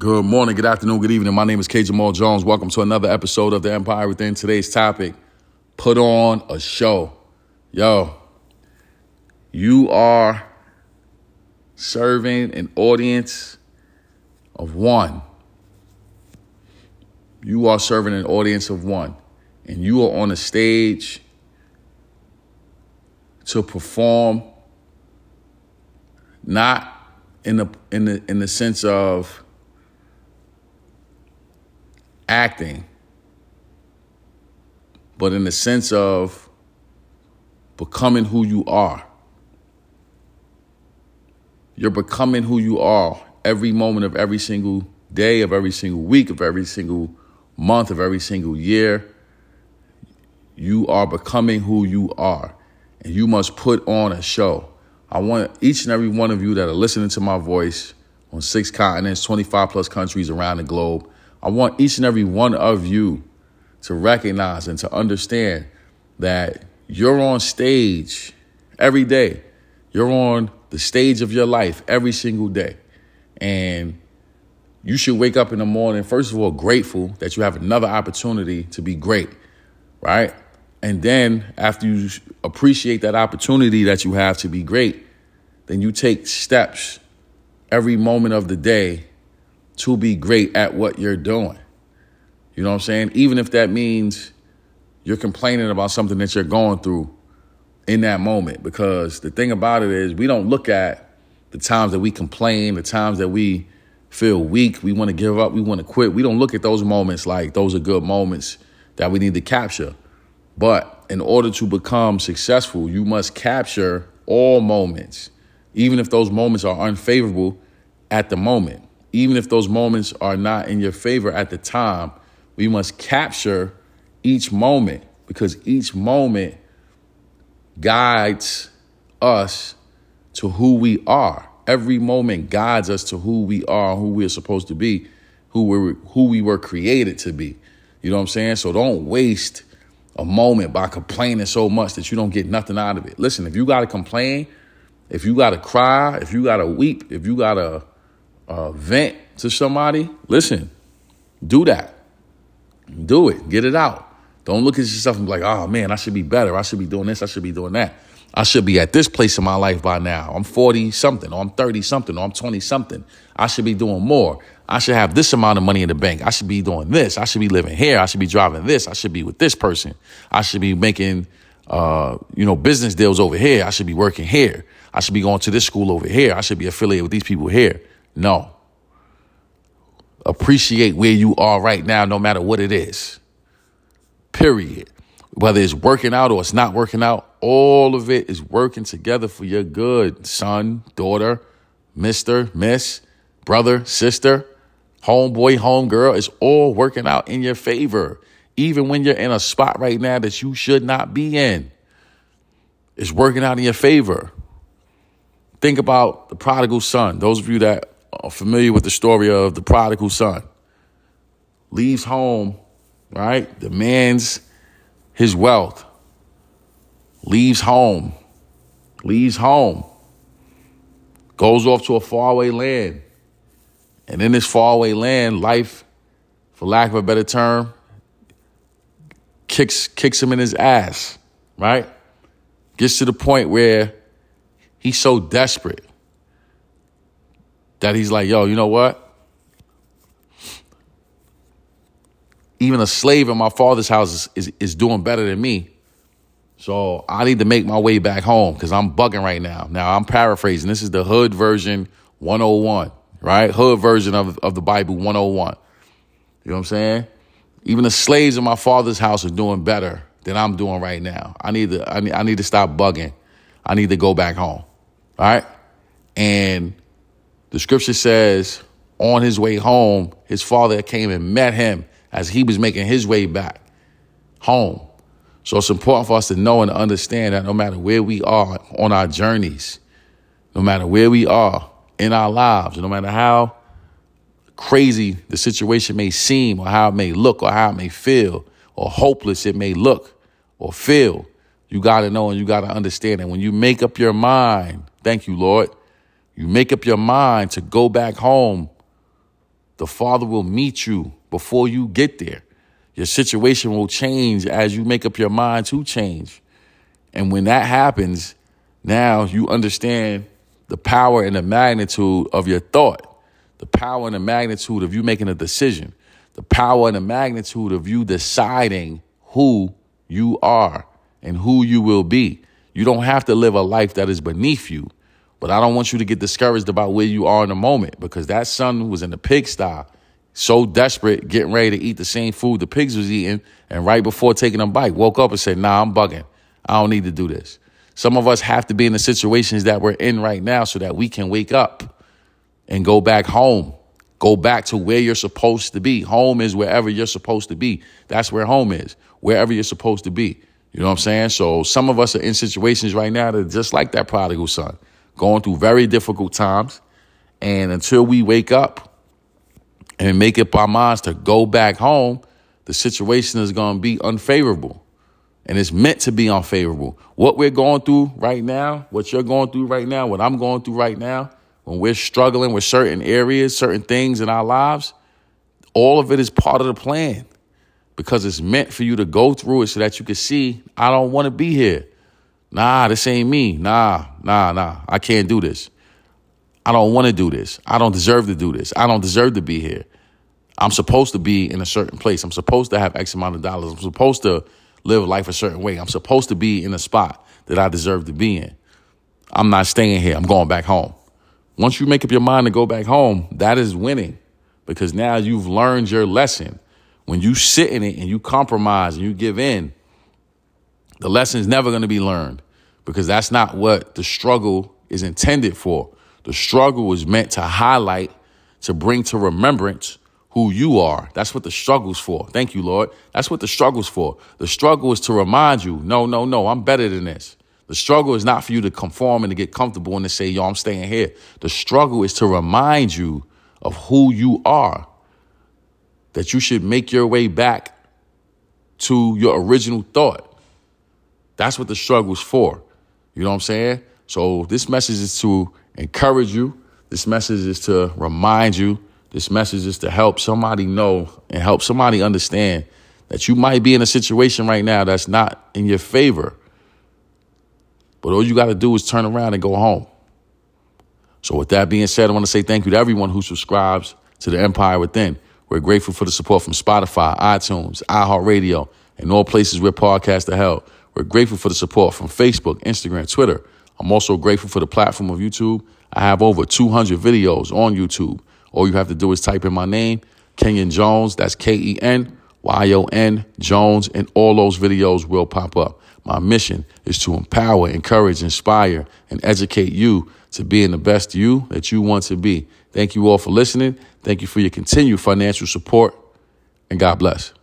Good morning, good afternoon, good evening. My name is K. Jamal Jones. Welcome to another episode of The Empire Within. Today's topic put on a show. Yo, you are serving an audience of one. You are serving an audience of one, and you are on a stage to perform not in the in the in the sense of acting, but in the sense of becoming who you are. You're becoming who you are every moment of every single day, of every single week, of every single month, of every single year. You are becoming who you are, and you must put on a show. I want each and every one of you that are listening to my voice on six continents, 25 plus countries around the globe I want each and every one of you to recognize and to understand that you're on stage every day. You're on the stage of your life every single day. And you should wake up in the morning, first of all, grateful that you have another opportunity to be great, right? And then after you appreciate that opportunity that you have to be great, then you take steps every moment of the day to be great at what you're doing. You know what I'm saying? Even if that means you're complaining about something that you're going through in that moment. Because the thing about it is, we don't look at the times that we complain, the times that we feel weak, we want to give up, we want to quit. We don't look at those moments like those are good moments that we need to capture. But in order to become successful, you must capture all moments, even if those moments are unfavorable at the moment even if those moments are not in your favor at the time, we must capture each moment because each moment guides us to who we are. Every moment guides us to who we are, who we're supposed to be, who we who we were created to be. You know what I'm saying? So don't waste a moment by complaining so much that you don't get nothing out of it. Listen, if you got to complain, if you got to cry, if you got to weep, if you got to uh, vent to somebody, listen, do that. Do it. Get it out. Don't look at yourself and be like, oh man, I should be better. I should be doing this. I should be doing that. I should be at this place in my life by now. I'm 40 something, or I'm 30 something, or I'm 20 something. I should be doing more. I should have this amount of money in the bank. I should be doing this. I should be living here. I should be driving this. I should be with this person. I should be making, uh, you know, business deals over here. I should be working here. I should be going to this school over here. I should be affiliated with these people here. No. Appreciate where you are right now, no matter what it is. Period. Whether it's working out or it's not working out, all of it is working together for your good, son, daughter, mister, miss, brother, sister, homeboy, homegirl. It's all working out in your favor. Even when you're in a spot right now that you should not be in, it's working out in your favor. Think about the prodigal son. Those of you that are familiar with the story of the prodigal son. Leaves home, right? Demands his wealth. Leaves home. Leaves home. Goes off to a faraway land. And in this faraway land, life, for lack of a better term, kicks kicks him in his ass, right? Gets to the point where he's so desperate that he's like, yo, you know what? Even a slave in my father's house is, is, is doing better than me. So I need to make my way back home because I'm bugging right now. Now I'm paraphrasing. This is the hood version 101, right? Hood version of, of the Bible 101. You know what I'm saying? Even the slaves in my father's house are doing better than I'm doing right now. I need to I need, I need to stop bugging. I need to go back home. All right? And the scripture says, on his way home, his father came and met him as he was making his way back home. So it's important for us to know and understand that no matter where we are on our journeys, no matter where we are in our lives, no matter how crazy the situation may seem, or how it may look, or how it may feel, or hopeless it may look or feel, you got to know and you got to understand that when you make up your mind, thank you, Lord, you make up your mind to go back home the Father will meet you before you get there. Your situation will change as you make up your mind to change. And when that happens, now you understand the power and the magnitude of your thought, the power and the magnitude of you making a decision, the power and the magnitude of you deciding who you are and who you will be. You don't have to live a life that is beneath you. But I don't want you to get discouraged about where you are in the moment because that son was in the pigsty, so desperate, getting ready to eat the same food the pigs was eating, and right before taking a bite, woke up and said, Nah, I'm bugging. I don't need to do this. Some of us have to be in the situations that we're in right now so that we can wake up and go back home. Go back to where you're supposed to be. Home is wherever you're supposed to be. That's where home is, wherever you're supposed to be. You know what I'm saying? So some of us are in situations right now that are just like that prodigal son going through very difficult times. And until we wake up and make up our minds to go back home, the situation is going to be unfavorable. And it's meant to be unfavorable. What we're going through right now, what you're going through right now, what I'm going through right now, when we're struggling with certain areas, certain things in our lives, all of it is part of the plan because it's meant for you to go through it so that you can see, I don't want to be here. Nah, this ain't me. Nah, nah, nah. I can't do this. I don't want to do this. I don't deserve to do this. I don't deserve to be here. I'm supposed to be in a certain place. I'm supposed to have X amount of dollars. I'm supposed to live life a certain way. I'm supposed to be in a spot that I deserve to be in. I'm not staying here. I'm going back home. Once you make up your mind to go back home, that is winning because now you've learned your lesson. When you sit in it and you compromise and you give in, the lesson is never going to be learned because that's not what the struggle is intended for. The struggle is meant to highlight, to bring to remembrance who you are. That's what the struggle's for. Thank you, Lord. That's what the struggle's for. The struggle is to remind you, no, no, no, I'm better than this. The struggle is not for you to conform and to get comfortable and to say, yo, I'm staying here. The struggle is to remind you of who you are, that you should make your way back to your original thought. That's what the struggle's for. You know what I'm saying? So this message is to encourage you. This message is to remind you. This message is to help somebody know and help somebody understand that you might be in a situation right now that's not in your favor. But all you got to do is turn around and go home. So, with that being said, I want to say thank you to everyone who subscribes to the Empire Within. We're grateful for the support from Spotify, iTunes, iHeartRadio, and all places where podcasts are held. We're grateful for the support from Facebook, Instagram, Twitter. I'm also grateful for the platform of YouTube. I have over 200 videos on YouTube. All you have to do is type in my name, Kenyon Jones. That's K E N Y O N Jones, and all those videos will pop up. My mission is to empower, encourage, inspire, and educate you to being the best you that you want to be. Thank you all for listening. Thank you for your continued financial support, and God bless.